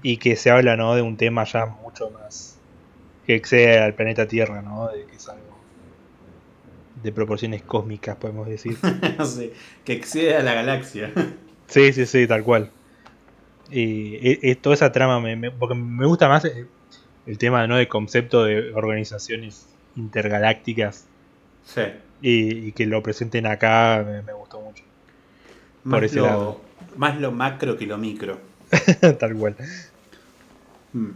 S1: y que se habla ¿no? de un tema ya mucho más que excede al planeta Tierra, ¿no? de que es algo de proporciones cósmicas, podemos decir. *laughs*
S2: Sí, que excede a la galaxia.
S1: Sí, sí, sí, tal cual. Y e- toda esa trama, me, me- porque me gusta más eh, el tema ¿no? del concepto de organizaciones intergalácticas
S2: Sí.
S1: y, y que lo presenten acá me, me gustó mucho.
S2: Más,
S1: ese
S2: lo,
S1: lado.
S2: más lo macro que lo micro. *laughs*
S1: tal cual.
S2: Mm.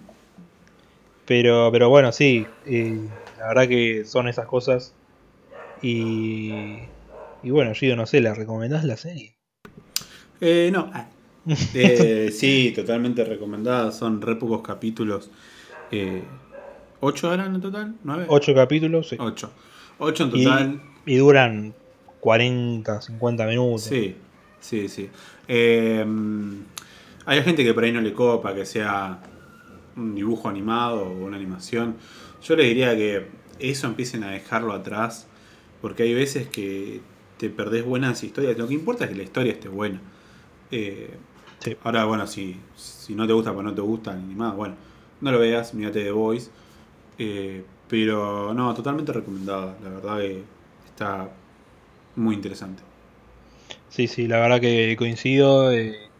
S1: Pero, pero bueno, sí, eh, la verdad que son esas cosas. Y, y bueno, Gido, no sé, ¿la recomendás la serie?
S2: Eh, no. Eh, *laughs* sí, totalmente recomendada. Son re pocos capítulos. Eh, ¿Ocho eran en total? ¿Nueve?
S1: Ocho capítulos, sí.
S2: Ocho. Ocho en
S1: Y,
S2: total.
S1: y duran 40, 50 minutos.
S2: Sí, sí, sí. Eh, hay gente que por ahí no le copa que sea un dibujo animado o una animación. Yo les diría que eso empiecen a dejarlo atrás, porque hay veces que te perdés buenas historias. Lo que importa es que la historia esté buena. Eh,
S1: Sí.
S2: Ahora, bueno, si, si no te gusta, pues no te gusta el animado, bueno, no lo veas, mírate The Voice. Eh, pero no, totalmente recomendada. La verdad que está muy interesante.
S1: Sí, sí, la verdad que coincido. eh,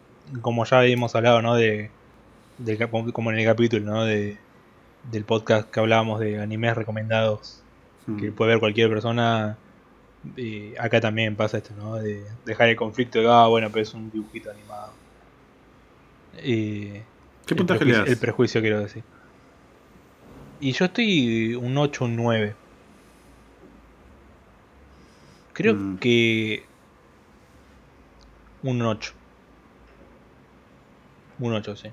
S1: como ya habíamos hablado, ¿no? De, del como en el capítulo, ¿no? De, del podcast que hablábamos de animes recomendados
S2: Mm.
S1: que puede ver cualquier persona. Eh, acá también pasa esto, ¿no? De dejar el conflicto de, ah, bueno, pero es un dibujito animado. Eh,
S2: ¿Qué puntaje le das?
S1: El prejuicio, quiero decir. Y yo estoy un 8, un 9. Creo
S2: Mm.
S1: que. Un 8. Un 8, sí.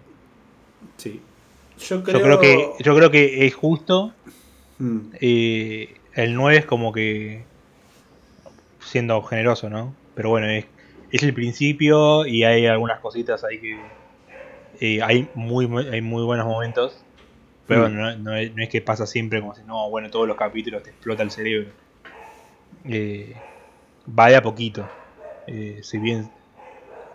S2: Sí. Yo creo,
S1: Yo creo que, yo creo que es justo.
S2: Mm,
S1: eh, el 9 es como que. Siendo generoso, ¿no? Pero bueno, es, es el principio y hay algunas cositas ahí que. eh, hay, muy, muy- hay muy buenos momentos. Pero
S2: Mm.
S1: no, no es, no es que pasa siempre como si no, bueno, todos los capítulos te explota el cerebro. Eh, va de a poquito. Eh, si bien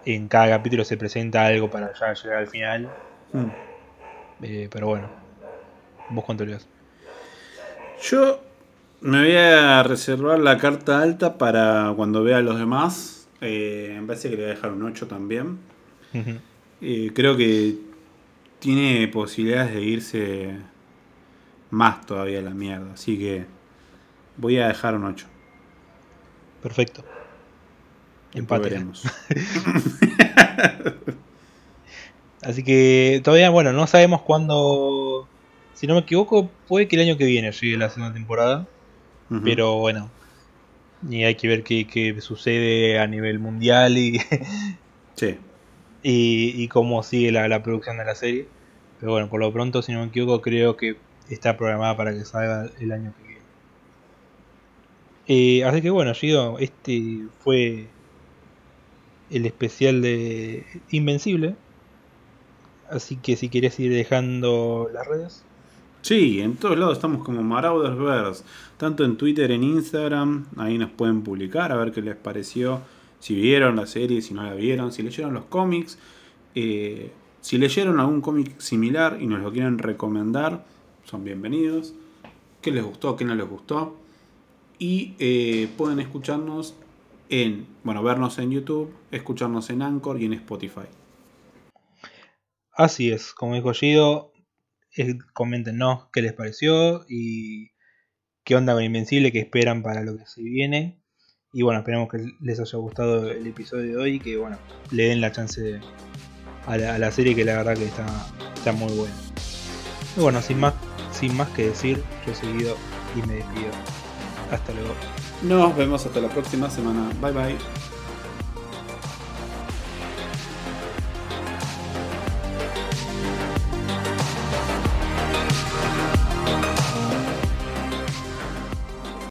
S1: en cada capítulo se presenta algo para ya llegar al final.
S2: mm.
S1: eh, pero bueno. ¿Vos cuánto le das?
S2: Yo me voy a reservar la carta alta para cuando vea a los demás. Eh, me parece que le voy a dejar un 8 también. Eh, creo que tiene posibilidades de irse más todavía a la mierda. Así que voy a dejar un 8.
S1: Perfecto. Empate. *laughs* Así que todavía, bueno, no sabemos cuándo. Si no me equivoco, puede que el año que viene llegue la segunda temporada. Pero bueno. Y hay que ver qué, qué sucede a nivel mundial y, *laughs*
S2: Sí.
S1: y, y cómo sigue la, la producción de la serie. Pero bueno, por lo pronto, si no me equivoco, creo que está programada para que salga el año que viene. Eh, así que bueno, Gido, este fue el especial de Invencible. Así que si quieres ir dejando las redes.
S2: Sí, en todos lados estamos como Maraudersverse, tanto en Twitter, en Instagram, ahí nos pueden publicar a ver qué les pareció, si vieron la serie, si no la vieron, si leyeron los cómics, eh, si leyeron algún cómic similar y nos lo quieren recomendar, son bienvenidos, qué les gustó, qué no les gustó, y eh, pueden escucharnos en, bueno, vernos en YouTube, escucharnos en Anchor y en Spotify.
S1: Así es, como dijo Gido, coméntenos qué les pareció y qué onda con Invencible, qué esperan para lo que se viene. Y bueno, esperamos que les haya gustado el episodio de hoy y que bueno, le den la chance a, la, serie que la verdad que está, está muy buena. Y bueno, sin más, sin más que decir, yo soy Guido y me despido. Hasta luego.
S2: Nos vemos hasta la próxima semana. Bye bye.